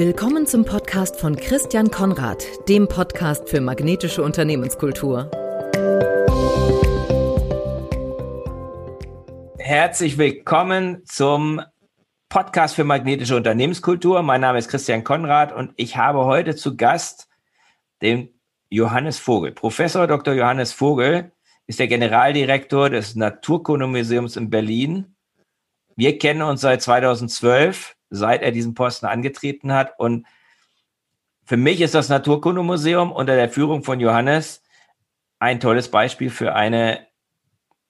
Willkommen zum Podcast von Christian Konrad, dem Podcast für magnetische Unternehmenskultur. Herzlich willkommen zum Podcast für magnetische Unternehmenskultur. Mein Name ist Christian Konrad und ich habe heute zu Gast den Johannes Vogel. Professor Dr. Johannes Vogel ist der Generaldirektor des Naturkundemuseums in Berlin. Wir kennen uns seit 2012 seit er diesen Posten angetreten hat. Und für mich ist das Naturkundemuseum unter der Führung von Johannes ein tolles Beispiel für eine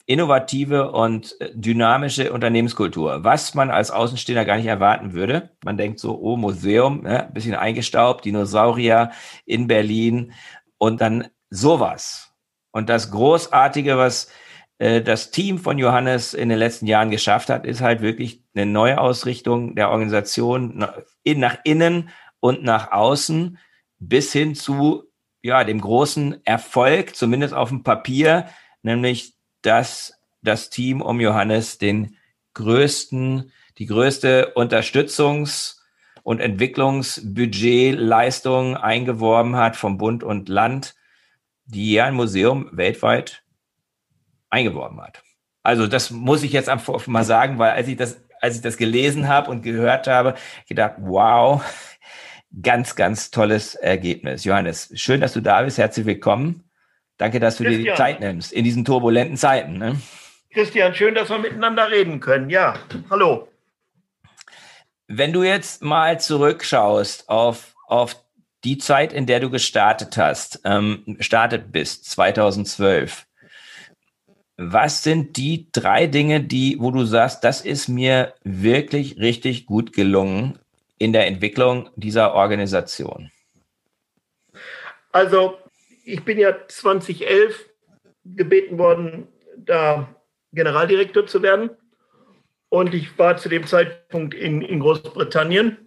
innovative und dynamische Unternehmenskultur, was man als Außenstehender gar nicht erwarten würde. Man denkt so, oh, Museum, ne, bisschen eingestaubt, Dinosaurier in Berlin und dann sowas. Und das Großartige, was äh, das Team von Johannes in den letzten Jahren geschafft hat, ist halt wirklich eine neue Ausrichtung der Organisation nach innen und nach außen bis hin zu ja, dem großen Erfolg, zumindest auf dem Papier, nämlich dass das Team um Johannes den größten, die größte Unterstützungs- und Entwicklungsbudgetleistung eingeworben hat vom Bund und Land, die ja ein Museum weltweit eingeworben hat. Also das muss ich jetzt einfach mal sagen, weil als ich das, als ich das gelesen habe und gehört habe, gedacht, wow, ganz, ganz tolles Ergebnis. Johannes, schön, dass du da bist. Herzlich willkommen. Danke, dass du Christian. dir die Zeit nimmst in diesen turbulenten Zeiten. Ne? Christian, schön, dass wir miteinander reden können. Ja, hallo. Wenn du jetzt mal zurückschaust auf, auf die Zeit, in der du gestartet hast, ähm, startet bist, 2012, was sind die drei Dinge, die, wo du sagst, das ist mir wirklich richtig gut gelungen in der Entwicklung dieser Organisation? Also, ich bin ja 2011 gebeten worden, da Generaldirektor zu werden. Und ich war zu dem Zeitpunkt in, in Großbritannien.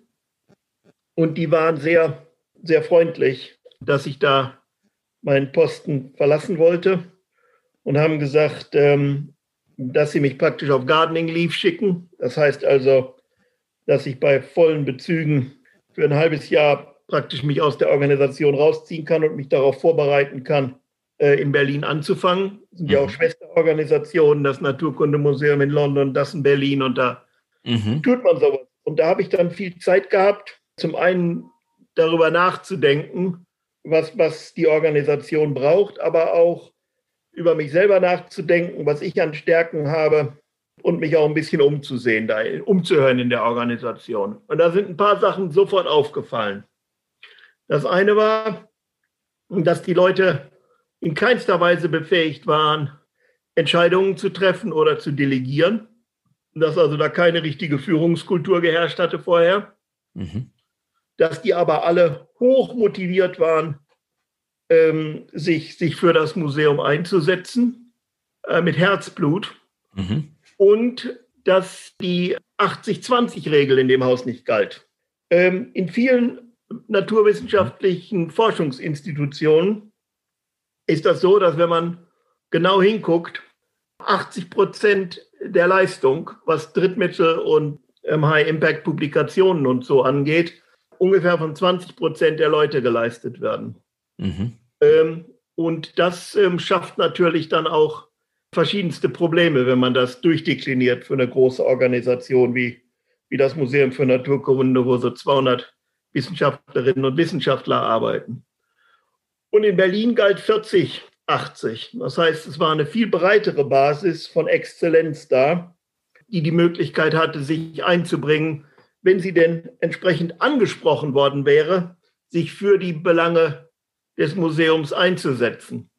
Und die waren sehr, sehr freundlich, dass ich da meinen Posten verlassen wollte und haben gesagt, ähm, dass sie mich praktisch auf Gardening Leave schicken. Das heißt also, dass ich bei vollen Bezügen für ein halbes Jahr praktisch mich aus der Organisation rausziehen kann und mich darauf vorbereiten kann, äh, in Berlin anzufangen. Das sind mhm. ja auch mhm. Schwesterorganisationen, das Naturkundemuseum in London, das in Berlin und da mhm. tut man sowas. Und da habe ich dann viel Zeit gehabt, zum einen darüber nachzudenken, was, was die Organisation braucht, aber auch über mich selber nachzudenken, was ich an Stärken habe und mich auch ein bisschen umzusehen, da, umzuhören in der Organisation. Und da sind ein paar Sachen sofort aufgefallen. Das eine war, dass die Leute in keinster Weise befähigt waren, Entscheidungen zu treffen oder zu delegieren. Dass also da keine richtige Führungskultur geherrscht hatte vorher. Mhm. Dass die aber alle hoch motiviert waren, ähm, sich, sich für das Museum einzusetzen, äh, mit Herzblut. Mhm. Und dass die 80-20-Regel in dem Haus nicht galt. Ähm, in vielen naturwissenschaftlichen Forschungsinstitutionen ist das so, dass wenn man genau hinguckt, 80 Prozent der Leistung, was Drittmittel und ähm, High-Impact-Publikationen und so angeht, ungefähr von 20 Prozent der Leute geleistet werden. Mhm. Ähm, und das ähm, schafft natürlich dann auch verschiedenste Probleme, wenn man das durchdekliniert für eine große Organisation wie, wie das Museum für Naturkunde, wo so 200 Wissenschaftlerinnen und Wissenschaftler arbeiten. Und in Berlin galt 40, 80. Das heißt, es war eine viel breitere Basis von Exzellenz da, die die Möglichkeit hatte, sich einzubringen, wenn sie denn entsprechend angesprochen worden wäre, sich für die Belange des Museums einzusetzen.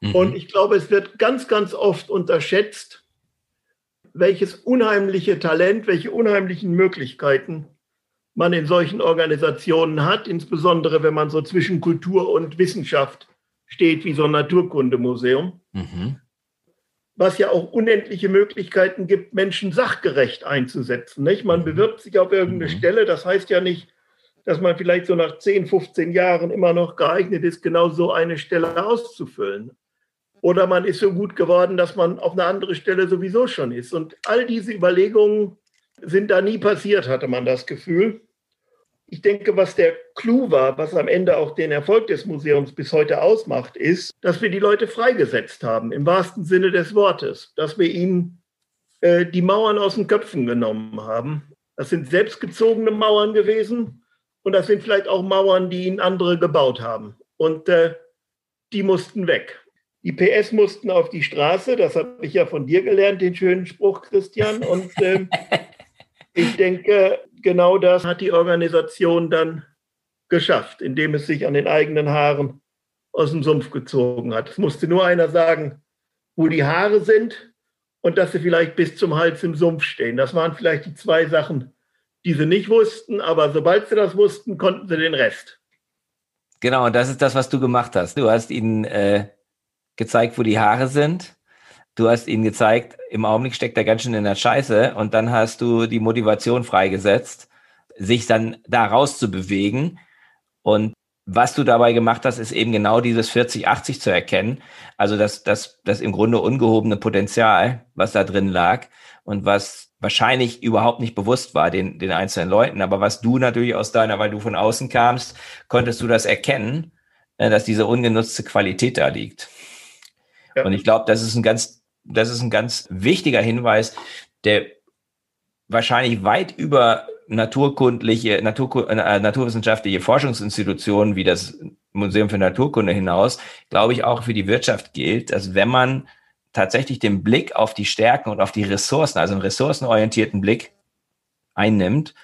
Mhm. Und ich glaube, es wird ganz, ganz oft unterschätzt, welches unheimliche Talent, welche unheimlichen Möglichkeiten man in solchen Organisationen hat, insbesondere wenn man so zwischen Kultur und Wissenschaft steht, wie so ein Naturkundemuseum. Mhm. Was ja auch unendliche Möglichkeiten gibt, Menschen sachgerecht einzusetzen. Nicht? Man mhm. bewirbt sich auf irgendeine mhm. Stelle, das heißt ja nicht, dass man vielleicht so nach 10, 15 Jahren immer noch geeignet ist, genau so eine Stelle auszufüllen. Oder man ist so gut geworden, dass man auf eine andere Stelle sowieso schon ist. Und all diese Überlegungen sind da nie passiert, hatte man das Gefühl. ich denke, was der Clou war, was am Ende auch den Erfolg des Museums bis heute ausmacht, ist, dass wir die Leute freigesetzt haben, im wahrsten Sinne des Wortes, dass wir ihnen äh, die Mauern aus den Köpfen genommen haben. Das sind selbstgezogene Mauern gewesen und das sind vielleicht auch Mauern, die ihnen andere gebaut haben. Und äh, die mussten weg. Die PS mussten auf die Straße, das habe ich ja von dir gelernt, den schönen Spruch, Christian. Und äh, ich denke, genau das hat die Organisation dann geschafft, indem es sich an den eigenen Haaren aus dem Sumpf gezogen hat. Es musste nur einer sagen, wo die Haare sind und dass sie vielleicht bis zum Hals im Sumpf stehen. Das waren vielleicht die zwei Sachen, die sie nicht wussten, aber sobald sie das wussten, konnten sie den Rest. Genau, und das ist das, was du gemacht hast. Du hast ihnen äh, gezeigt, wo die Haare sind du hast ihnen gezeigt, im Augenblick steckt er ganz schön in der Scheiße und dann hast du die Motivation freigesetzt, sich dann da rauszubewegen. Und was du dabei gemacht hast, ist eben genau dieses 40-80 zu erkennen. Also das, das, das im Grunde ungehobene Potenzial, was da drin lag und was wahrscheinlich überhaupt nicht bewusst war den, den einzelnen Leuten. Aber was du natürlich aus deiner, weil du von außen kamst, konntest du das erkennen, äh, dass diese ungenutzte Qualität da liegt. Ja. Und ich glaube, das ist ein ganz das ist ein ganz wichtiger Hinweis, der wahrscheinlich weit über naturkundliche, Natur, äh, naturwissenschaftliche Forschungsinstitutionen wie das Museum für Naturkunde hinaus, glaube ich, auch für die Wirtschaft gilt, dass wenn man tatsächlich den Blick auf die Stärken und auf die Ressourcen, also einen ressourcenorientierten Blick einnimmt,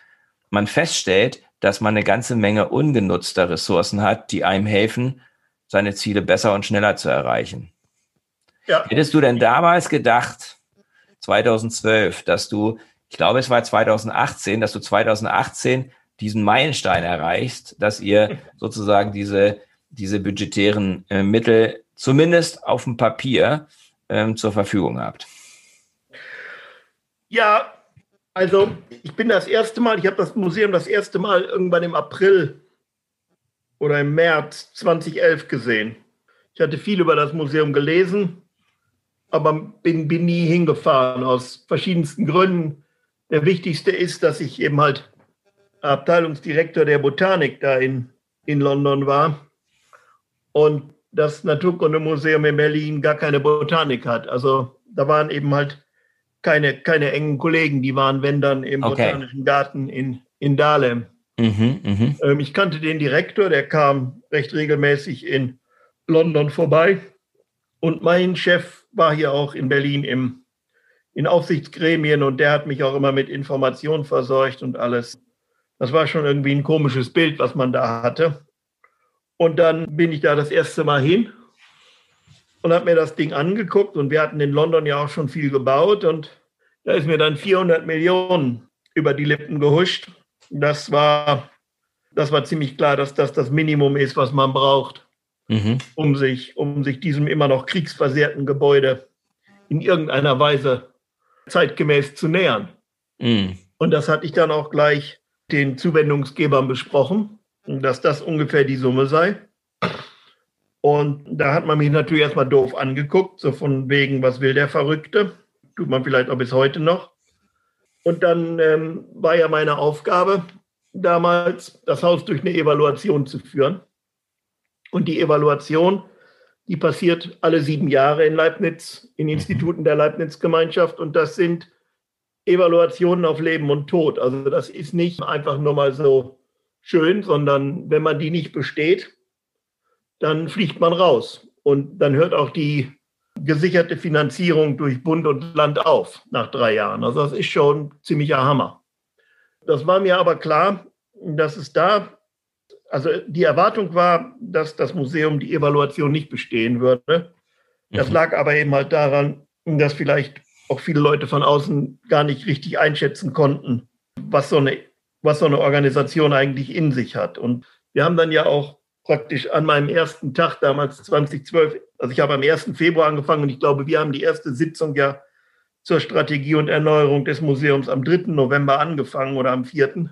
man feststellt, dass man eine ganze Menge ungenutzter Ressourcen hat, die einem helfen, seine Ziele besser und schneller zu erreichen. Ja. Hättest du denn damals gedacht, 2012, dass du, ich glaube, es war 2018, dass du 2018 diesen Meilenstein erreichst, dass ihr sozusagen diese, diese budgetären äh, Mittel zumindest auf dem Papier ähm, zur Verfügung habt? Ja, also ich bin das erste Mal, ich habe das Museum das erste Mal irgendwann im April oder im März 2011 gesehen. Ich hatte viel über das Museum gelesen, aber bin, bin nie hingefahren aus verschiedensten Gründen. Der wichtigste ist, dass ich eben halt Abteilungsdirektor der Botanik da in, in London war und das Naturkundemuseum in Berlin gar keine Botanik hat. Also da waren eben halt keine, keine engen Kollegen, die waren, wenn dann, im okay. Botanischen Garten in, in Dahlem. Mhm, mh. ähm, ich kannte den Direktor, der kam recht regelmäßig in London vorbei. Und mein Chef war hier auch in Berlin im, in Aufsichtsgremien und der hat mich auch immer mit Informationen versorgt und alles. Das war schon irgendwie ein komisches Bild, was man da hatte. Und dann bin ich da das erste Mal hin und habe mir das Ding angeguckt. Und wir hatten in London ja auch schon viel gebaut. Und da ist mir dann 400 Millionen über die Lippen gehuscht. Das war, das war ziemlich klar, dass das das Minimum ist, was man braucht mhm. um, sich, um sich diesem immer noch kriegsversehrten Gebäude in irgendeiner Weise zeitgemäß zu nähern. Mhm. Und das hatte ich dann auch gleich den Zuwendungsgebern besprochen, dass das ungefähr die Summe sei. Und da hat man mich natürlich erstmal doof angeguckt, so von wegen, was will der Verrückte? Tut man vielleicht auch bis heute noch. Und dann ähm, war ja meine Aufgabe damals, das Haus durch eine Evaluation zu führen. Und die Evaluation, die passiert alle sieben Jahre in Leibniz, in. Instituten der Leibniz-Gemeinschaft. Und das sind Evaluationen auf Leben und Tod. Also das ist nicht einfach nur mal so schön, sondern wenn man die nicht besteht, dann fliegt man raus. Und dann hört auch die gesicherte Finanzierung durch Bund und Land auf nach drei Jahren. Also das ist schon ziemlicher Hammer. Das war mir aber klar, dass es da also die Erwartung war, dass das Museum die Evaluation nicht bestehen würde. Das mhm. lag aber eben halt daran, dass vielleicht auch viele Leute von außen gar nicht richtig einschätzen konnten, was so eine, was so eine Organisation eigentlich in sich hat. Und wir haben dann ja auch praktisch an meinem ersten Tag damals 2012, also ich habe am 1. Februar angefangen und ich glaube, wir haben die erste Sitzung ja zur Strategie und Erneuerung des Museums am 3. November angefangen oder am 4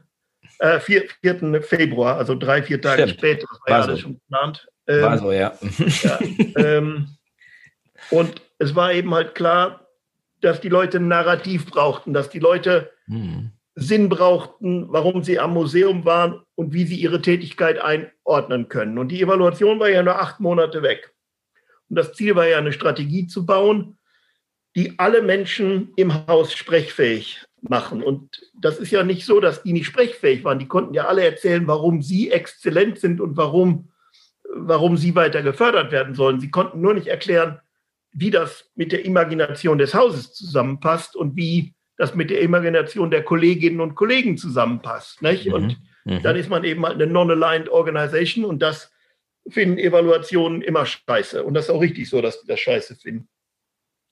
äh, 4, 4. Februar, also drei, vier Tage Stimmt. später, das war, war ja alles schon geplant. Ähm, war so, ja. ja ähm, und es war eben halt klar, dass die Leute ein Narrativ brauchten, dass die Leute hm. Sinn brauchten, warum sie am Museum waren und wie sie ihre Tätigkeit einordnen können. Und die Evaluation war ja nur acht Monate weg. Und das Ziel war ja, eine Strategie zu bauen, die alle Menschen im Haus sprechfähig machen. Und das ist ja nicht so, dass die nicht sprechfähig waren. Die konnten ja alle erzählen, warum sie exzellent sind und warum, warum sie weiter gefördert werden sollen. Sie konnten nur nicht erklären, wie das mit der Imagination des Hauses zusammenpasst und wie das mit der Imagination der Kolleginnen und Kollegen zusammenpasst. Nicht? Mhm. Und mhm. dann ist man eben halt eine non-aligned Organization und das finden Evaluationen immer scheiße. Und das ist auch richtig so, dass die das scheiße finden.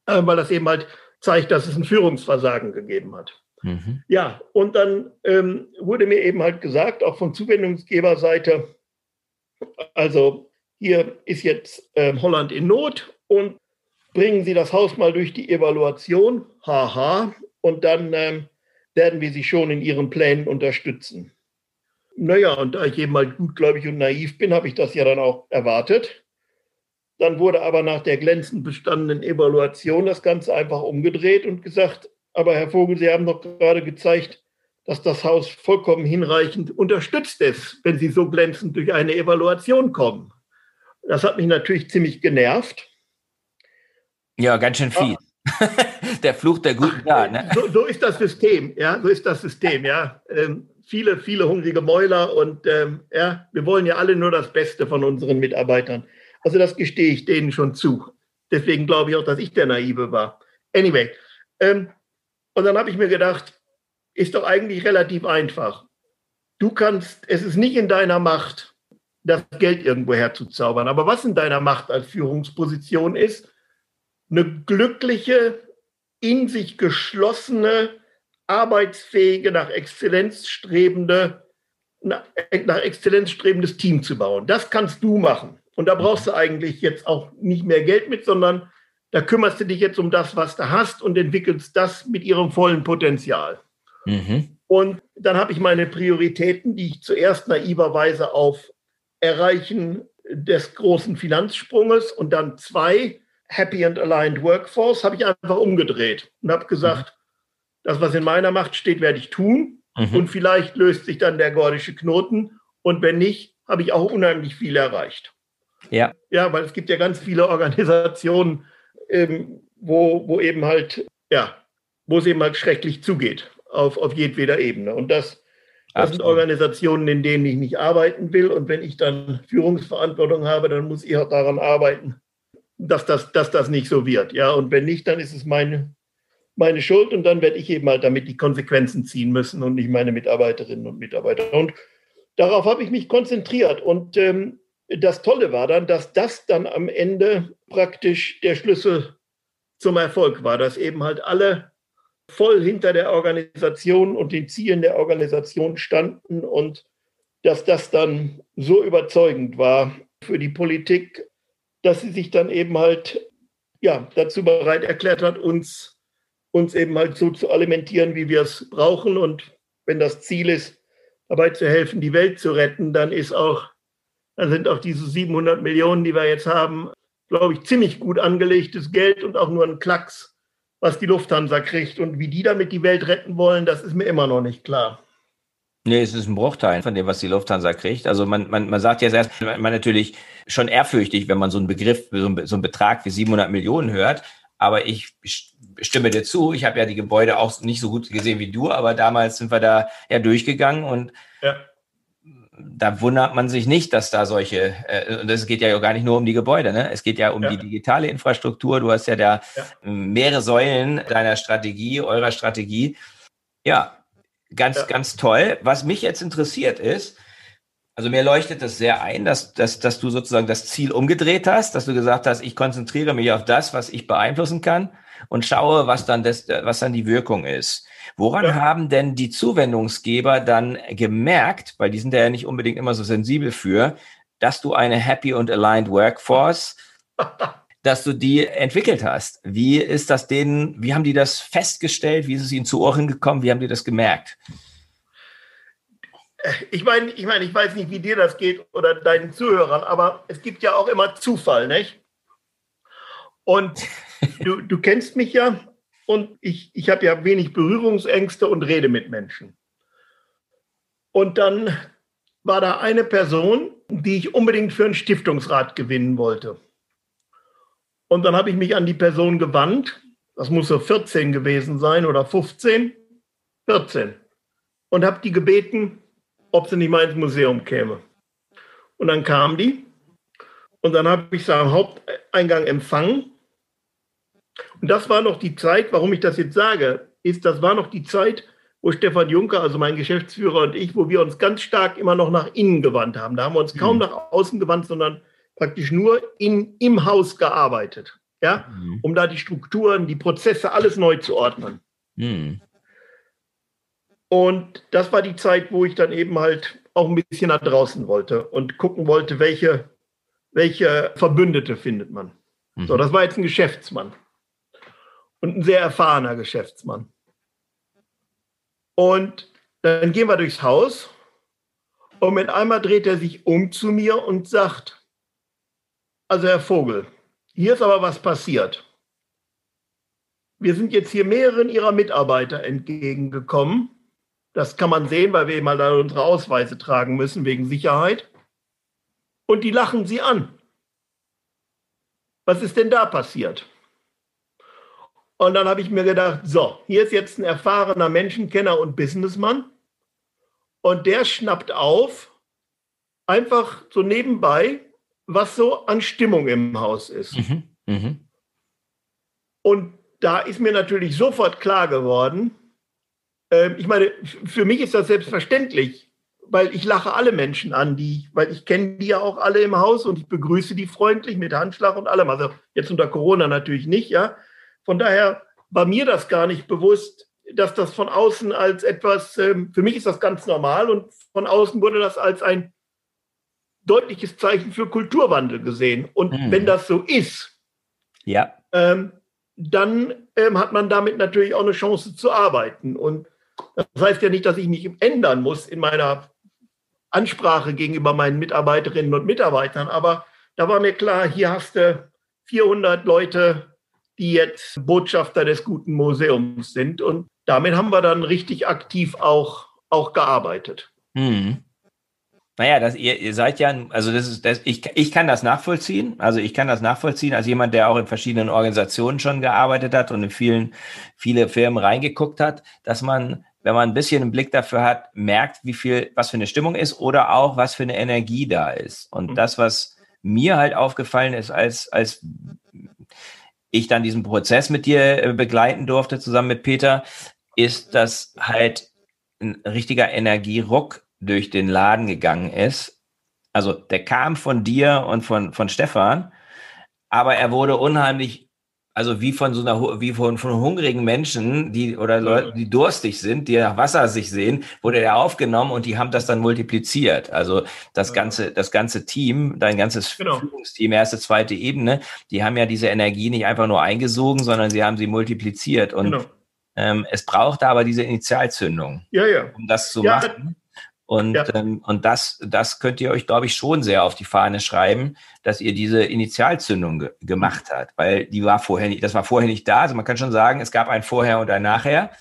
Äh, weil das eben halt zeigt, dass es ein Führungsversagen gegeben hat. Mhm. Ja, und dann ähm, wurde mir eben halt gesagt, auch von Zuwendungsgeberseite, also hier ist jetzt äh, Holland in Not und bringen Sie das Haus mal durch die Evaluation, haha, und dann ähm, werden wir Sie schon in Ihren Plänen unterstützen. Naja, und da ich eben halt gutgläubig und naiv bin, habe ich das ja dann auch erwartet. Dann wurde aber nach der glänzend bestandenen Evaluation das Ganze einfach umgedreht und gesagt, aber Herr Vogel, Sie haben doch gerade gezeigt, dass das Haus vollkommen hinreichend unterstützt ist, wenn Sie so glänzend durch eine Evaluation kommen. Das hat mich natürlich ziemlich genervt. Ja, ganz schön viel. der Fluch der guten Tat. Ne? So, so, ist das System, ja, so ist das System, ja. Ähm, viele, viele hungrige Mäuler und ähm, ja, wir wollen ja alle nur das Beste von unseren Mitarbeitern. Also das gestehe ich denen schon zu. Deswegen glaube ich auch, dass ich der Naive war. Anyway, ähm, und dann habe ich mir gedacht, ist doch eigentlich relativ einfach. Du kannst, es ist nicht in deiner Macht, das Geld irgendwo herzuzaubern. Aber was in deiner Macht als Führungsposition ist, eine glückliche, in sich geschlossene, arbeitsfähige, nach Exzellenz strebende, nach Exzellenz strebendes Team zu bauen. Das kannst du machen. Und da brauchst du eigentlich jetzt auch nicht mehr Geld mit, sondern da kümmerst du dich jetzt um das, was du hast und entwickelst das mit ihrem vollen Potenzial. Mhm. Und dann habe ich meine Prioritäten, die ich zuerst naiverweise auf Erreichen des großen Finanzsprunges und dann zwei Happy and Aligned Workforce habe ich einfach umgedreht und habe gesagt, mhm. das, was in meiner Macht steht, werde ich tun. Mhm. Und vielleicht löst sich dann der gordische Knoten. Und wenn nicht, habe ich auch unheimlich viel erreicht. Ja. Ja, weil es gibt ja ganz viele Organisationen, ähm, wo, wo eben halt, ja, wo es eben halt schrecklich zugeht auf, auf jedweder Ebene. Und das, das sind Organisationen, in denen ich nicht arbeiten will. Und wenn ich dann Führungsverantwortung habe, dann muss ich auch daran arbeiten, dass das, dass das nicht so wird. Ja, und wenn nicht, dann ist es meine, meine Schuld und dann werde ich eben halt damit die Konsequenzen ziehen müssen und nicht meine Mitarbeiterinnen und Mitarbeiter. Und darauf habe ich mich konzentriert. Und ähm, das Tolle war dann, dass das dann am Ende praktisch der Schlüssel zum Erfolg war, dass eben halt alle voll hinter der Organisation und den Zielen der Organisation standen und dass das dann so überzeugend war für die Politik, dass sie sich dann eben halt ja, dazu bereit erklärt hat, uns, uns eben halt so zu alimentieren, wie wir es brauchen. Und wenn das Ziel ist, dabei zu helfen, die Welt zu retten, dann ist auch, dann sind auch diese 700 Millionen, die wir jetzt haben, glaube ich, ziemlich gut angelegtes Geld und auch nur ein Klacks, was die Lufthansa kriegt. Und wie die damit die Welt retten wollen, das ist mir immer noch nicht klar. Nee, es ist ein Bruchteil von dem, was die Lufthansa kriegt. Also man, man, man sagt jetzt erst, man natürlich schon ehrfürchtig, wenn man so einen Begriff, so einen, so einen Betrag wie 700 Millionen hört. Aber ich stimme dir zu. Ich habe ja die Gebäude auch nicht so gut gesehen wie du, aber damals sind wir da ja durchgegangen und ja. da wundert man sich nicht, dass da solche, äh, und das geht ja gar nicht nur um die Gebäude, ne? Es geht ja um ja. die digitale Infrastruktur. Du hast ja da ja. mehrere Säulen deiner Strategie, eurer Strategie. Ja, Ganz, ganz toll. Was mich jetzt interessiert ist, also mir leuchtet das sehr ein, dass, dass, dass du sozusagen das Ziel umgedreht hast, dass du gesagt hast, ich konzentriere mich auf das, was ich beeinflussen kann und schaue, was dann, das, was dann die Wirkung ist. Woran ja. haben denn die Zuwendungsgeber dann gemerkt, weil die sind ja nicht unbedingt immer so sensibel für, dass du eine happy und aligned workforce dass du die entwickelt hast. Wie ist das denen, wie haben die das festgestellt? Wie ist es ihnen zu Ohren gekommen? Wie haben die das gemerkt? Ich meine, ich meine, ich weiß nicht, wie dir das geht oder deinen Zuhörern, aber es gibt ja auch immer Zufall, nicht? Und du, du kennst mich ja und ich, ich habe ja wenig Berührungsängste und rede mit Menschen. Und dann war da eine Person, die ich unbedingt für einen Stiftungsrat gewinnen wollte. Und dann habe ich mich an die Person gewandt. Das muss so 14 gewesen sein oder 15. 14. Und habe die gebeten, ob sie nicht mal ins Museum käme. Und dann kam die. Und dann habe ich sie am Haupteingang empfangen. Und das war noch die Zeit, warum ich das jetzt sage, ist, das war noch die Zeit, wo Stefan Juncker, also mein Geschäftsführer und ich, wo wir uns ganz stark immer noch nach innen gewandt haben. Da haben wir uns kaum mhm. nach außen gewandt, sondern praktisch nur in, im Haus gearbeitet, ja, mhm. um da die Strukturen, die Prozesse, alles neu zu ordnen. Mhm. Und das war die Zeit, wo ich dann eben halt auch ein bisschen nach draußen wollte und gucken wollte, welche, welche Verbündete findet man. So, mhm. das war jetzt ein Geschäftsmann und ein sehr erfahrener Geschäftsmann. Und dann gehen wir durchs Haus und mit einmal dreht er sich um zu mir und sagt, also Herr Vogel, hier ist aber was passiert. Wir sind jetzt hier mehreren Ihrer Mitarbeiter entgegengekommen. Das kann man sehen, weil wir mal da unsere Ausweise tragen müssen wegen Sicherheit. Und die lachen Sie an. Was ist denn da passiert? Und dann habe ich mir gedacht, so, hier ist jetzt ein erfahrener Menschenkenner und Businessmann. Und der schnappt auf, einfach so nebenbei, was so an Stimmung im Haus ist. Mhm, mh. Und da ist mir natürlich sofort klar geworden, ich meine, für mich ist das selbstverständlich, weil ich lache alle Menschen an, die, weil ich kenne die ja auch alle im Haus und ich begrüße die freundlich mit Handschlag und allem. Also jetzt unter Corona natürlich nicht, ja. Von daher war mir das gar nicht bewusst, dass das von außen als etwas, ähm, für mich ist das ganz normal und von außen wurde das als ein deutliches Zeichen für Kulturwandel gesehen. Und mhm. wenn das so ist, ja. Ähm, dann ähm, hat man damit natürlich auch eine Chance zu arbeiten. Und das heißt ja nicht, dass ich mich ändern muss in meiner Ansprache gegenüber meinen Mitarbeiterinnen und Mitarbeitern, aber da war mir klar, hier hast du 400 Leute, die jetzt Botschafter des guten Museums sind. Und damit haben wir dann richtig aktiv auch, auch gearbeitet. Hm. Naja, das, ihr, ihr seid ja, also das ist, das, ich, ich kann das nachvollziehen. Also ich kann das nachvollziehen als jemand, der auch in verschiedenen Organisationen schon gearbeitet hat und in vielen, viele Firmen reingeguckt hat, dass man, wenn man ein bisschen einen Blick dafür hat, merkt, wie viel, was für eine Stimmung ist oder auch was für eine Energie da ist. Und mhm. das, was mir halt aufgefallen ist als, als ich dann diesen Prozess mit dir äh, begleiten durfte, zusammen mit Peter, ist, dass halt ein richtiger Energieruck durch den Laden gegangen ist. Also der kam von dir und von, von Stefan, aber er wurde unheimlich also wie von so einer, wie von, von hungrigen Menschen, die oder Leute, die durstig sind, die nach Wasser sich sehen, wurde er aufgenommen und die haben das dann multipliziert. Also das ganze, das ganze Team, dein ganzes genau. Führungsteam, erste, zweite Ebene, die haben ja diese Energie nicht einfach nur eingesogen, sondern sie haben sie multipliziert und genau. ähm, es brauchte aber diese Initialzündung, ja, ja. um das zu ja, machen. Und, ja. ähm, und das, das könnt ihr euch, glaube ich, schon sehr auf die Fahne schreiben, dass ihr diese Initialzündung ge gemacht habt, weil die war vorher nicht, das war vorher nicht da. Also man kann schon sagen, es gab ein Vorher und ein Nachher.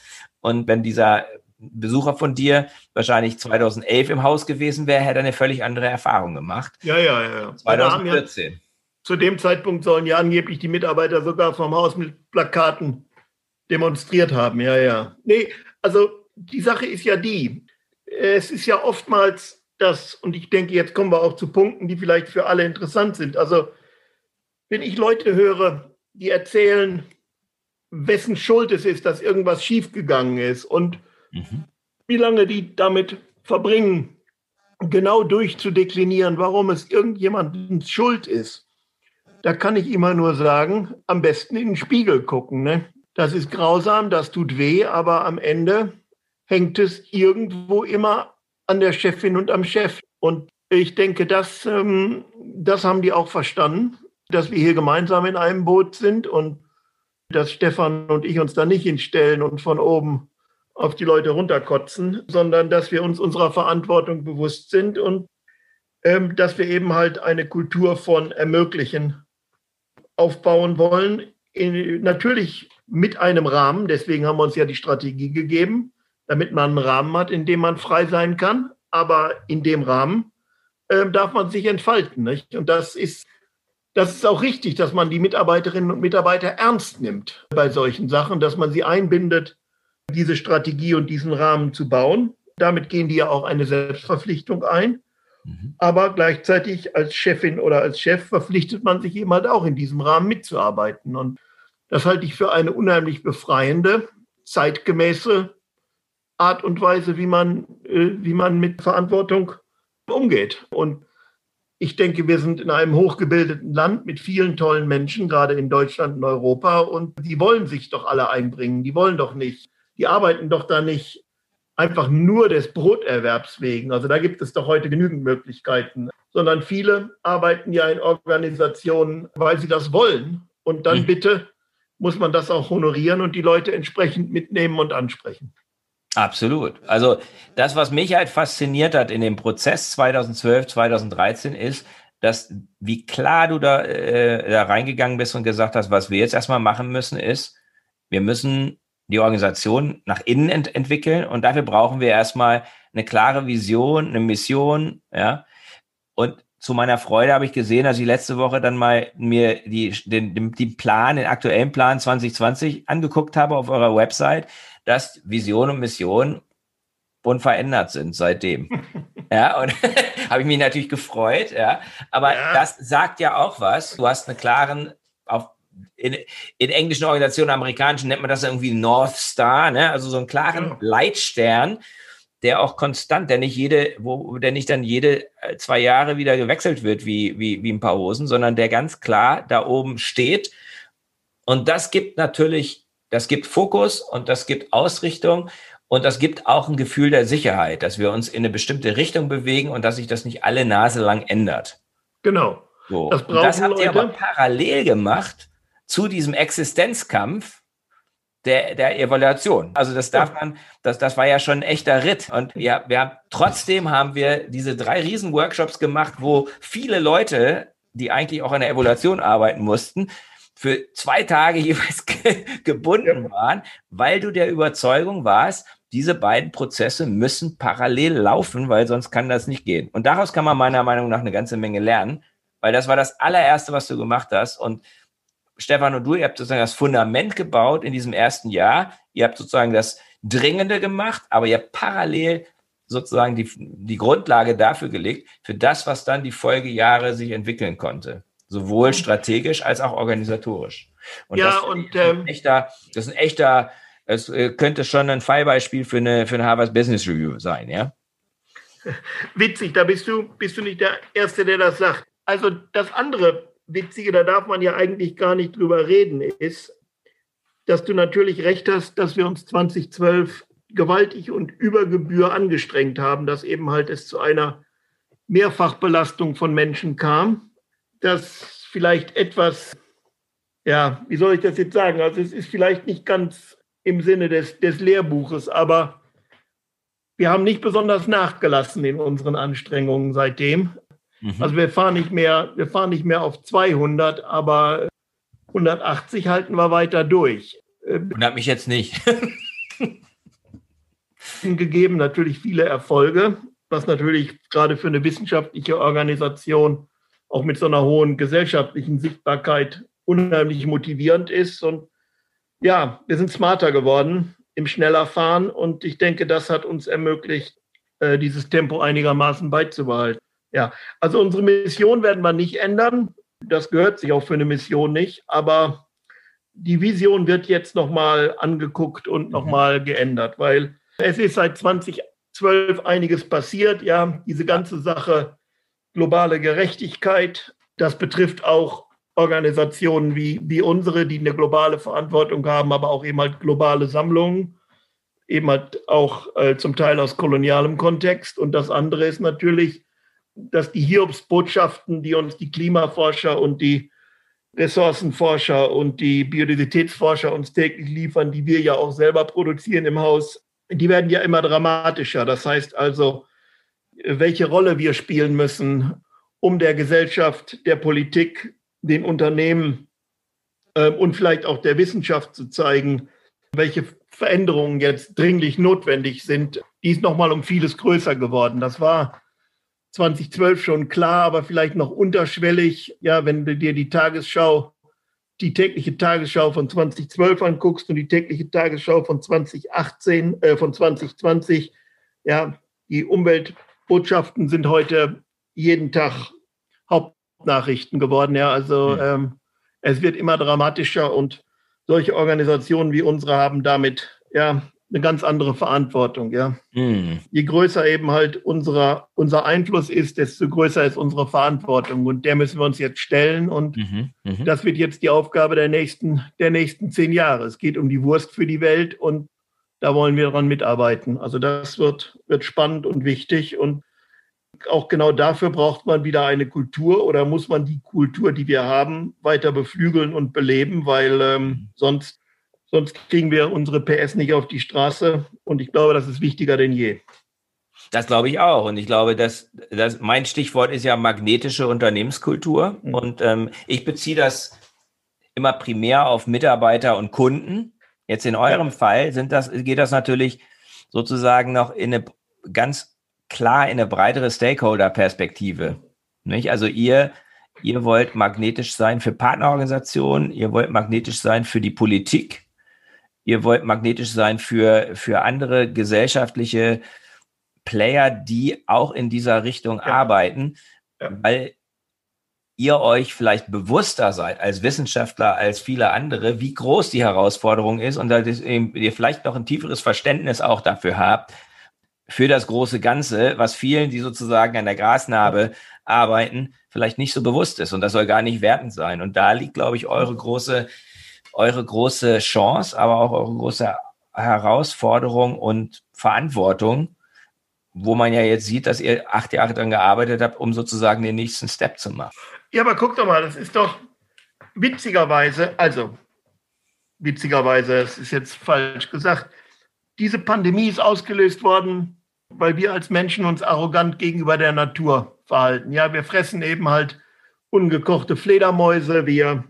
Und wenn dieser Besucher von dir wahrscheinlich 2011 im Haus gewesen wäre, hätte er eine völlig andere Erfahrung gemacht. Ja, ja, ja. 2014. Ja, zu dem Zeitpunkt sollen ja angeblich die Mitarbeiter sogar vom Haus mit Plakaten demonstriert haben. Ja, ja. Nee, also die Sache ist ja die, es ist ja oftmals das, und ich denke, jetzt kommen wir auch zu Punkten, die vielleicht für alle interessant sind. Also, wenn ich Leute höre, die erzählen, wessen Schuld es ist, dass irgendwas schiefgegangen ist und mhm. wie lange die damit verbringen, genau durchzudeklinieren, warum es irgendjemandens Schuld ist, da kann ich immer nur sagen, am besten in den Spiegel gucken. Ne? Das ist grausam, das tut weh, aber am Ende hängt es irgendwo immer an der Chefin und am Chef. Und ich denke, das, ähm, das haben die auch verstanden, dass wir hier gemeinsam in einem Boot sind und dass Stefan und ich uns da nicht hinstellen und von oben auf die Leute runterkotzen, sondern dass wir uns unserer Verantwortung bewusst sind und ähm, dass wir eben halt eine Kultur von Ermöglichen aufbauen wollen in, natürlich mit einem Rahmen, deswegen haben wir uns ja die Strategie gegeben, damit man einen Rahmen hat, in dem man frei sein kann. Aber in dem Rahmen äh, darf man sich entfalten. Nicht? Und das ist, das ist auch richtig, dass man die Mitarbeiterinnen und Mitarbeiter ernst nimmt bei solchen Sachen, dass man sie einbindet, diese Strategie und diesen Rahmen zu bauen. Damit gehen die ja auch eine Selbstverpflichtung ein. Mhm. Aber gleichzeitig als Chefin oder als Chef verpflichtet man sich eben halt auch in diesem Rahmen mitzuarbeiten. Und das halte ich für eine unheimlich befreiende, zeitgemäße Art und Weise, wie man, äh, wie man mit Verantwortung umgeht. Und ich denke, wir sind in einem hochgebildeten Land mit vielen tollen Menschen, gerade in Deutschland und Europa. Und die wollen sich doch alle einbringen. Die wollen doch nicht. Die arbeiten doch da nicht einfach nur des Broterwerbs wegen. Also da gibt es doch heute genügend Möglichkeiten. Sondern viele arbeiten ja in Organisationen, weil sie das wollen. Und dann mhm. bitte muss man das auch honorieren und die Leute entsprechend mitnehmen und ansprechen. Absolut. Also das, was mich halt fasziniert hat in dem Prozess 2012, 2013 ist, dass wie klar du da, äh, da reingegangen bist und gesagt hast, was wir jetzt erstmal machen müssen, ist, wir müssen die Organisation nach innen ent entwickeln und dafür brauchen wir erstmal eine klare Vision, eine Mission, ja. Und zu meiner Freude habe ich gesehen, dass ich letzte Woche dann mal mir die, den, den, den Plan, den aktuellen Plan 2020 angeguckt habe auf eurer Website dass Vision und Mission unverändert sind seitdem. ja, und habe ich mich natürlich gefreut, ja. Aber ja. das sagt ja auch was. Du hast einen klaren, auf, in, in englischen Organisationen, amerikanischen nennt man das irgendwie North Star, ne? also so einen klaren ja. Leitstern, der auch konstant, der nicht jede, wo, der nicht dann jede äh, zwei Jahre wieder gewechselt wird wie, wie, wie ein paar Hosen, sondern der ganz klar da oben steht. Und das gibt natürlich das gibt Fokus und das gibt Ausrichtung und das gibt auch ein Gefühl der Sicherheit, dass wir uns in eine bestimmte Richtung bewegen und dass sich das nicht alle Nase lang ändert. Genau. So. Das, das habt ihr aber parallel gemacht zu diesem Existenzkampf der, der Evaluation. Also das darf man, das, das war ja schon ein echter Ritt. Und ja, wir haben, trotzdem haben wir diese drei Riesen-Workshops gemacht, wo viele Leute, die eigentlich auch an der Evaluation arbeiten mussten, für zwei Tage jeweils gebunden ja. waren, weil du der Überzeugung warst, diese beiden Prozesse müssen parallel laufen, weil sonst kann das nicht gehen. Und daraus kann man meiner Meinung nach eine ganze Menge lernen, weil das war das allererste, was du gemacht hast. Und Stefan und du, ihr habt sozusagen das Fundament gebaut in diesem ersten Jahr. Ihr habt sozusagen das Dringende gemacht, aber ihr habt parallel sozusagen die, die Grundlage dafür gelegt, für das, was dann die Folgejahre sich entwickeln konnte sowohl strategisch als auch organisatorisch. Und ja, das und ähm, ein echter, das ist ein echter, es äh, könnte schon ein Fallbeispiel für eine, für eine Harvard Business Review sein, ja? Witzig, da bist du, bist du nicht der Erste, der das sagt. Also das andere Witzige, da darf man ja eigentlich gar nicht drüber reden, ist, dass du natürlich recht hast, dass wir uns 2012 gewaltig und über Gebühr angestrengt haben, dass eben halt es zu einer Mehrfachbelastung von Menschen kam das vielleicht etwas, ja, wie soll ich das jetzt sagen? Also es ist vielleicht nicht ganz im Sinne des, des Lehrbuches, aber wir haben nicht besonders nachgelassen in unseren Anstrengungen seitdem. Mhm. Also wir fahren nicht mehr, wir fahren nicht mehr auf 200, aber 180 halten wir weiter durch. Wundert mich jetzt nicht. gegeben natürlich viele Erfolge, was natürlich gerade für eine wissenschaftliche Organisation auch mit so einer hohen gesellschaftlichen Sichtbarkeit unheimlich motivierend ist. Und ja, wir sind smarter geworden im schneller Fahren und ich denke, das hat uns ermöglicht, äh, dieses Tempo einigermaßen beizubehalten. Ja, also unsere Mission werden wir nicht ändern. Das gehört sich auch für eine Mission nicht, aber die Vision wird jetzt nochmal angeguckt und mhm. nochmal geändert, weil es ist seit 2012 einiges passiert. Ja, diese ganze Sache globale Gerechtigkeit. Das betrifft auch Organisationen wie, wie unsere, die eine globale Verantwortung haben, aber auch eben halt globale Sammlungen, eben halt auch äh, zum Teil aus kolonialem Kontext. Und das andere ist natürlich, dass die Hiobsbotschaften, die uns die Klimaforscher und die Ressourcenforscher und die Biodiversitätsforscher uns täglich liefern, die wir ja auch selber produzieren im Haus, die werden ja immer dramatischer. Das heißt also, welche Rolle wir spielen müssen, um der Gesellschaft, der Politik, den Unternehmen ähm, und vielleicht auch der Wissenschaft zu zeigen, welche Veränderungen jetzt dringlich notwendig sind. Die ist nochmal um vieles größer geworden. Das war 2012 schon klar, aber vielleicht noch unterschwellig. Ja, wenn du dir die Tagesschau, die tägliche Tagesschau von 2012 anguckst und die tägliche Tagesschau von 2018, äh, von 2020, ja, die Umweltbotschaften sind heute jeden Tag Hauptnachrichten geworden. Ja, also mhm. ähm, es wird immer dramatischer und solche Organisationen wie unsere haben damit ja eine ganz andere Verantwortung, ja. Mhm. Je größer eben halt unserer, unser Einfluss ist, desto größer ist unsere Verantwortung. Und der müssen wir uns jetzt stellen. Und mhm. Mhm. das wird jetzt die Aufgabe der nächsten, der nächsten zehn Jahre. Es geht um die Wurst für die Welt und da wollen wir daran mitarbeiten. Also das wird, wird spannend und wichtig. Und auch genau dafür braucht man wieder eine Kultur oder muss man die Kultur, die wir haben, weiter beflügeln und beleben, weil ähm, sonst, sonst kriegen wir unsere PS nicht auf die Straße. Und ich glaube, das ist wichtiger denn je. Das glaube ich auch. Und ich glaube, dass, dass mein Stichwort ist ja magnetische Unternehmenskultur. Mhm. Und ähm, ich beziehe das immer primär auf Mitarbeiter und Kunden. Jetzt in eurem ja. Fall sind das, geht das natürlich sozusagen noch in eine ganz klar in eine breitere Stakeholder-Perspektive. Nicht? Also ihr, ihr wollt magnetisch sein für Partnerorganisationen, ihr wollt magnetisch sein für die Politik, ihr wollt magnetisch sein für, für andere gesellschaftliche Player, die auch in dieser Richtung ja. arbeiten, ja. weil ihr euch vielleicht bewusster seid als Wissenschaftler, als viele andere, wie groß die Herausforderung ist und dass ihr vielleicht noch ein tieferes Verständnis auch dafür habt, für das große Ganze, was vielen, die sozusagen an der Grasnarbe arbeiten, vielleicht nicht so bewusst ist. Und das soll gar nicht wertend sein. Und da liegt, glaube ich, eure große, eure große Chance, aber auch eure große Herausforderung und Verantwortung, wo man ja jetzt sieht, dass ihr acht Jahre daran gearbeitet habt, um sozusagen den nächsten Step zu machen. Ja, aber guck doch mal, das ist doch witzigerweise, also witzigerweise, es ist jetzt falsch gesagt, diese Pandemie ist ausgelöst worden weil wir als Menschen uns arrogant gegenüber der Natur verhalten. Ja, wir fressen eben halt ungekochte Fledermäuse, wir,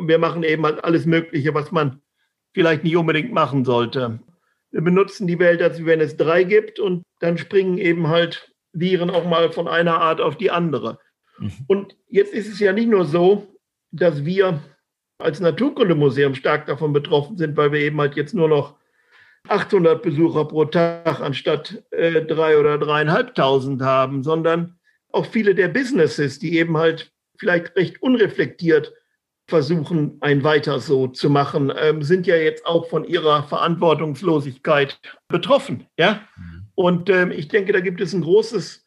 wir machen eben halt alles Mögliche, was man vielleicht nicht unbedingt machen sollte. Wir benutzen die Welt, als wenn es drei gibt und dann springen eben halt Viren auch mal von einer Art auf die andere. Mhm. Und jetzt ist es ja nicht nur so, dass wir als Naturkundemuseum stark davon betroffen sind, weil wir eben halt jetzt nur noch 800 Besucher pro Tag anstatt äh, drei oder dreieinhalbtausend haben, sondern auch viele der Businesses, die eben halt vielleicht recht unreflektiert versuchen, ein Weiter so zu machen, ähm, sind ja jetzt auch von ihrer Verantwortungslosigkeit betroffen. Ja? Mhm. Und ähm, ich denke, da gibt es ein großes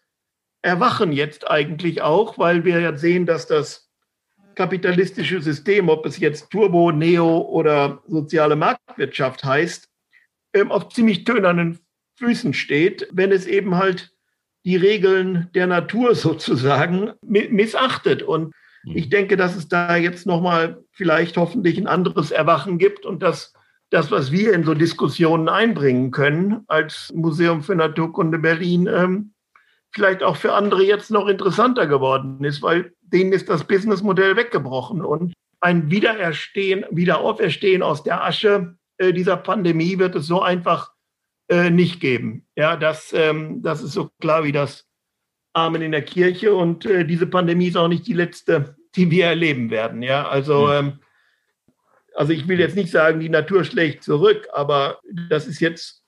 Erwachen jetzt eigentlich auch, weil wir ja sehen, dass das kapitalistische System, ob es jetzt Turbo, Neo oder soziale Marktwirtschaft heißt, ähm, auf ziemlich tönernen Füßen steht, wenn es eben halt die Regeln der Natur sozusagen missachtet. Und mhm. ich denke, dass es da jetzt nochmal vielleicht hoffentlich ein anderes Erwachen gibt und dass das, was wir in so Diskussionen einbringen können als Museum für Naturkunde Berlin, ähm, vielleicht auch für andere jetzt noch interessanter geworden ist, weil denen ist das Businessmodell weggebrochen und ein Wiedererstehen, Wiederauferstehen aus der Asche äh, dieser Pandemie wird es so einfach äh, nicht geben. Ja, das, ähm, das ist so klar wie das Amen in der Kirche. Und äh, diese Pandemie ist auch nicht die letzte, die wir erleben werden. Ja, also, ähm, also ich will jetzt nicht sagen, die Natur schlägt zurück, aber das ist jetzt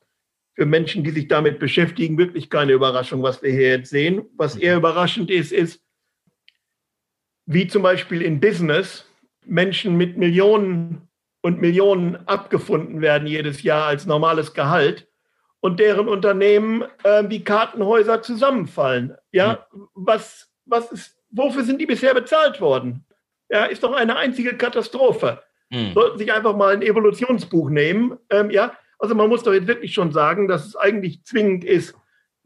für Menschen, die sich damit beschäftigen, wirklich keine Überraschung, was wir hier jetzt sehen. Was eher überraschend ist, ist, wie zum Beispiel in Business Menschen mit Millionen und Millionen abgefunden werden jedes Jahr als normales Gehalt und deren Unternehmen äh, wie Kartenhäuser zusammenfallen. Ja, mhm. was, was ist, wofür sind die bisher bezahlt worden? Ja, ist doch eine einzige Katastrophe. Mhm. Sollten sich einfach mal ein Evolutionsbuch nehmen. Ähm, ja, also man muss doch jetzt wirklich schon sagen, dass es eigentlich zwingend ist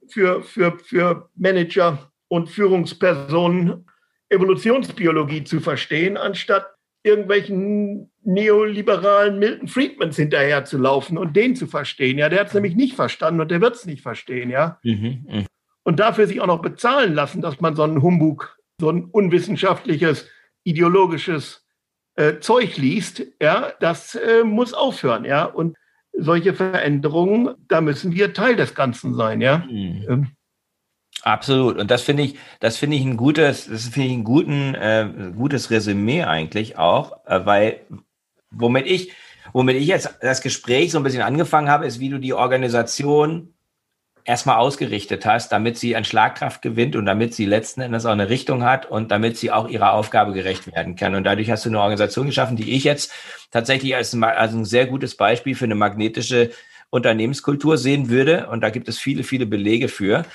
für, für, für Manager und Führungspersonen Evolutionsbiologie zu verstehen, anstatt irgendwelchen neoliberalen Milton Friedmans hinterher zu laufen und den zu verstehen. Ja, der hat es nämlich nicht verstanden und der wird es nicht verstehen, ja. Mhm, mh. Und dafür sich auch noch bezahlen lassen, dass man so einen Humbug, so ein unwissenschaftliches, ideologisches äh, Zeug liest, ja, das äh, muss aufhören, ja. Und solche Veränderungen, da müssen wir Teil des Ganzen sein, ja. Mhm. Ähm. Absolut. Und das finde ich, das finde ich ein gutes, das finde ich ein guten, äh, gutes Resümee eigentlich auch, äh, weil womit ich, womit ich jetzt das Gespräch so ein bisschen angefangen habe, ist, wie du die Organisation erstmal ausgerichtet hast, damit sie an Schlagkraft gewinnt und damit sie letzten Endes auch eine Richtung hat und damit sie auch ihrer Aufgabe gerecht werden kann. Und dadurch hast du eine Organisation geschaffen, die ich jetzt tatsächlich als, als ein sehr gutes Beispiel für eine magnetische Unternehmenskultur sehen würde. Und da gibt es viele, viele Belege für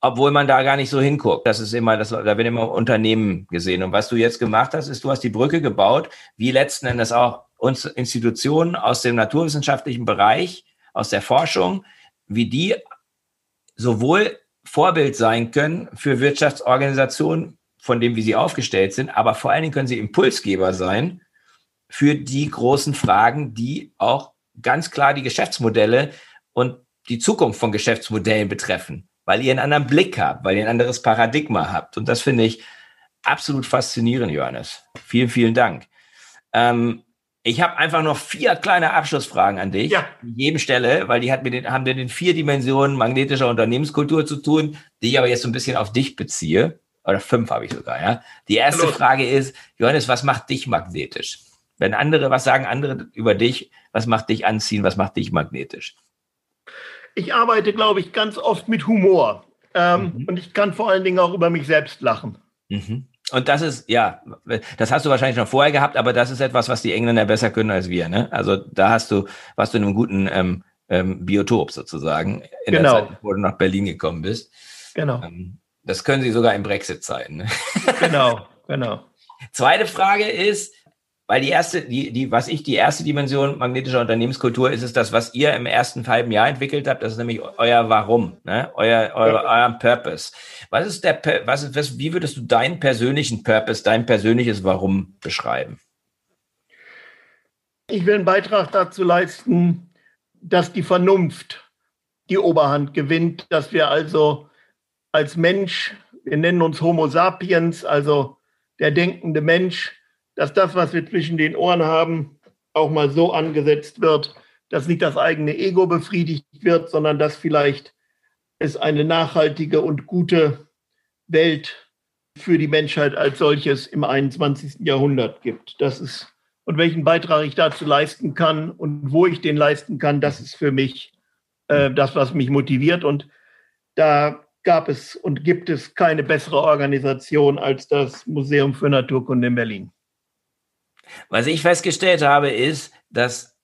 obwohl man da gar nicht so hinguckt. Das ist immer, das, da werden immer Unternehmen gesehen. Und was du jetzt gemacht hast, ist, du hast die Brücke gebaut, wie letzten Endes auch uns Institutionen aus dem naturwissenschaftlichen Bereich, aus der Forschung, wie die sowohl Vorbild sein können für Wirtschaftsorganisationen, von dem, wie sie aufgestellt sind, aber vor allen Dingen können sie Impulsgeber sein für die großen Fragen, die auch ganz klar die Geschäftsmodelle und die Zukunft von Geschäftsmodellen betreffen, weil ihr einen anderen Blick habt, weil ihr ein anderes Paradigma habt. Und das finde ich absolut faszinierend, Johannes. Vielen, vielen Dank. Ähm, ich habe einfach noch vier kleine Abschlussfragen an dich. Ja. An jedem Stelle, weil die hat mit den, haben mit den vier Dimensionen magnetischer Unternehmenskultur zu tun, die ich aber jetzt so ein bisschen auf dich beziehe. Oder fünf habe ich sogar, ja. Die erste Hallo. Frage ist, Johannes, was macht dich magnetisch? Wenn andere, was sagen andere über dich? Was macht dich anziehen? Was macht dich magnetisch? Ich arbeite, glaube ich, ganz oft mit Humor. Ähm, mhm. Und ich kann vor allen Dingen auch über mich selbst lachen. Mhm. Und das ist, ja, das hast du wahrscheinlich schon vorher gehabt, aber das ist etwas, was die Engländer besser können als wir. Ne? Also da hast du, warst du in einem guten ähm, ähm, Biotop sozusagen, in genau. der Zeit, wo du nach Berlin gekommen bist. Genau. Ähm, das können sie sogar im Brexit-Zeiten. Ne? Genau, genau. Zweite Frage ist, weil die erste, die, die, was ich, die erste Dimension magnetischer Unternehmenskultur ist, ist das, was ihr im ersten halben Jahr entwickelt habt. Das ist nämlich euer Warum, ne? euer, euer, euer Purpose. Was ist der, was, was, wie würdest du deinen persönlichen Purpose, dein persönliches Warum beschreiben? Ich will einen Beitrag dazu leisten, dass die Vernunft die Oberhand gewinnt, dass wir also als Mensch, wir nennen uns Homo sapiens, also der denkende Mensch, dass das, was wir zwischen den Ohren haben, auch mal so angesetzt wird, dass nicht das eigene Ego befriedigt wird, sondern dass vielleicht es eine nachhaltige und gute Welt für die Menschheit als solches im 21. Jahrhundert gibt. Das ist, und welchen Beitrag ich dazu leisten kann und wo ich den leisten kann, das ist für mich äh, das, was mich motiviert. Und da gab es und gibt es keine bessere Organisation als das Museum für Naturkunde in Berlin. Was ich festgestellt habe, ist, dass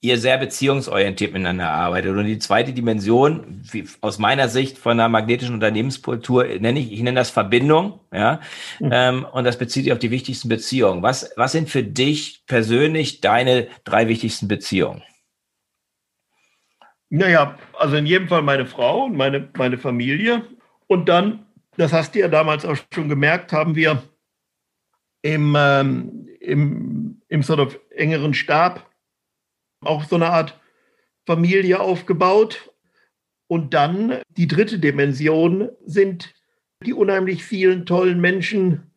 ihr sehr beziehungsorientiert miteinander arbeitet. Und die zweite Dimension, wie, aus meiner Sicht von einer magnetischen Unternehmenskultur, nenne ich, ich nenne das Verbindung, ja. Mhm. Und das bezieht sich auf die wichtigsten Beziehungen. Was, was sind für dich persönlich deine drei wichtigsten Beziehungen? Naja, also in jedem Fall meine Frau und meine, meine Familie. Und dann, das hast du ja damals auch schon gemerkt, haben wir im, ähm, im, im sort of engeren Stab auch so eine Art Familie aufgebaut. Und dann die dritte Dimension sind die unheimlich vielen tollen Menschen,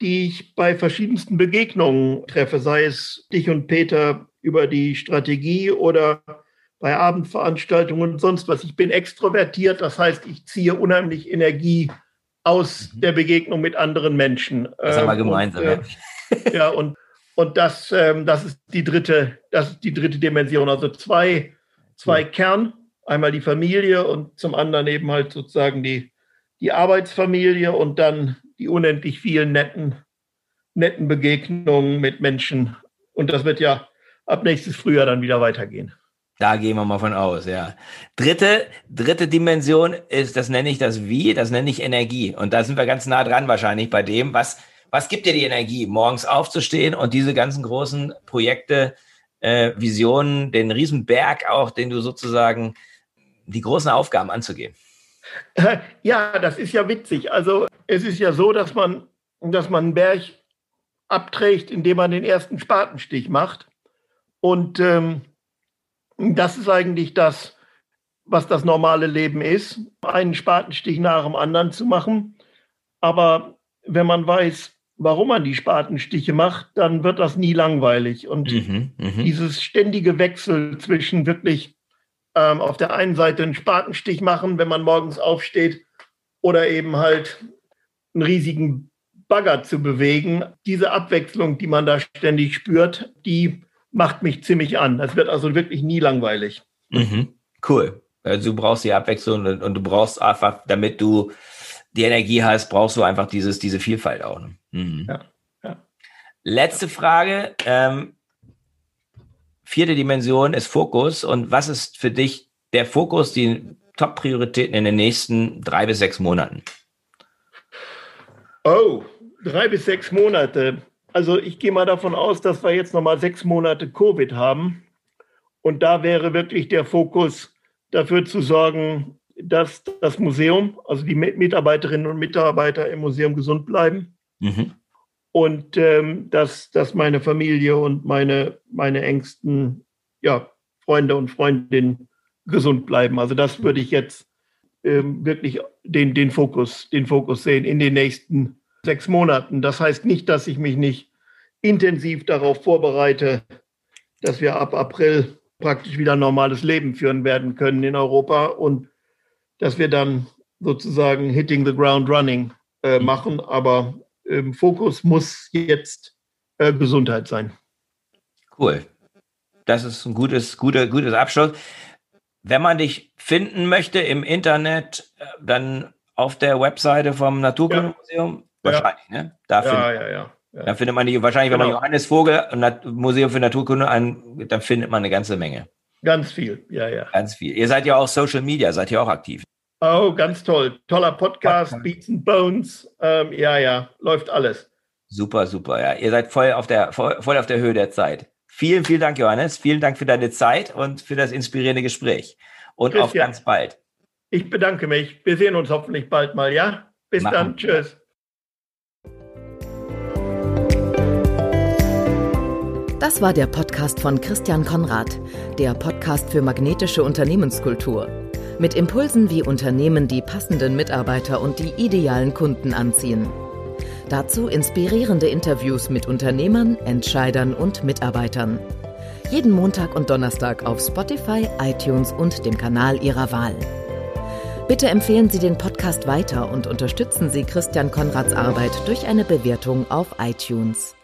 die ich bei verschiedensten Begegnungen treffe, sei es dich und Peter über die Strategie oder bei Abendveranstaltungen und sonst was. Ich bin extrovertiert, das heißt, ich ziehe unheimlich Energie aus mhm. der Begegnung mit anderen Menschen. Das haben wir ähm, gemeinsam. Und, äh, ja, und, und das, ähm, das ist die dritte, das ist die dritte Dimension. Also zwei, zwei ja. Kern, einmal die Familie und zum anderen eben halt sozusagen die, die Arbeitsfamilie und dann die unendlich vielen netten, netten Begegnungen mit Menschen. Und das wird ja ab nächstes Frühjahr dann wieder weitergehen. Da gehen wir mal von aus, ja. Dritte, dritte Dimension ist, das nenne ich das Wie, das nenne ich Energie. Und da sind wir ganz nah dran wahrscheinlich bei dem, was, was gibt dir die Energie, morgens aufzustehen und diese ganzen großen Projekte, äh, Visionen, den Riesenberg auch, den du sozusagen, die großen Aufgaben anzugehen? Ja, das ist ja witzig. Also es ist ja so, dass man, dass man einen Berg abträgt, indem man den ersten Spatenstich macht. Und ähm, das ist eigentlich das, was das normale Leben ist, einen Spatenstich nach dem anderen zu machen. Aber wenn man weiß, warum man die Spatenstiche macht, dann wird das nie langweilig. Und mhm, mh. dieses ständige Wechsel zwischen wirklich ähm, auf der einen Seite einen Spatenstich machen, wenn man morgens aufsteht, oder eben halt einen riesigen Bagger zu bewegen, diese Abwechslung, die man da ständig spürt, die macht mich ziemlich an. Das wird also wirklich nie langweilig. Mhm, cool. Also du brauchst die Abwechslung und, und, du brauchst einfach, damit du die Energie hast, brauchst du einfach dieses, diese Vielfalt auch. Ne? Mhm. Ja, ja. Letzte Frage. Ähm, vierte Dimension ist Fokus. Und was ist für dich der Fokus, die Top-Prioritäten in den nächsten drei bis sechs Monaten? Oh, drei bis sechs Monate. Also ich gehe mal davon aus, dass wir jetzt noch mal sechs Monate Covid haben. Und da wäre wirklich der Fokus dafür zu sorgen, dass das Museum, also die Mitarbeiterinnen und Mitarbeiter im Museum gesund bleiben. Mhm. Und ähm, dass, dass meine Familie und meine, meine engsten ja, Freunde und Freundinnen gesund bleiben. Also das würde ich jetzt ähm, wirklich den, den, Fokus, den Fokus sehen in den nächsten sechs Monaten. Das heißt nicht, dass ich mich nicht intensiv darauf vorbereite, dass wir ab April praktisch wieder ein normales Leben führen werden können in Europa und dass wir dann sozusagen Hitting the Ground Running äh, mhm. machen. Aber ähm, Fokus muss jetzt äh, Gesundheit sein. Cool. Das ist ein gutes, guter, gutes Abschluss. Wenn man dich finden möchte im Internet, äh, dann auf der Webseite vom Naturkundemuseum, ja. Wahrscheinlich, ja. ne? Da, ja, findet, ja, ja, ja. da findet man die, wahrscheinlich, genau. wenn man genau. Johannes Vogel und Museum für Naturkunde an, dann findet man eine ganze Menge. Ganz viel, ja, ja. Ganz viel. Ihr seid ja auch Social Media, seid ihr auch aktiv. Oh, ganz toll. Toller Podcast, Podcast. Beats and Bones. Ähm, ja, ja, läuft alles. Super, super. Ja, ihr seid voll auf der, voll, voll auf der Höhe der Zeit. Vielen, vielen Dank, Johannes. Vielen Dank für deine Zeit und für das inspirierende Gespräch. Und Christian, auf ganz bald. Ich bedanke mich. Wir sehen uns hoffentlich bald mal, ja? Bis Machen. dann. Tschüss. Das war der Podcast von Christian Konrad, der Podcast für magnetische Unternehmenskultur. Mit Impulsen, wie Unternehmen die passenden Mitarbeiter und die idealen Kunden anziehen. Dazu inspirierende Interviews mit Unternehmern, Entscheidern und Mitarbeitern. Jeden Montag und Donnerstag auf Spotify, iTunes und dem Kanal Ihrer Wahl. Bitte empfehlen Sie den Podcast weiter und unterstützen Sie Christian Konrads Arbeit durch eine Bewertung auf iTunes.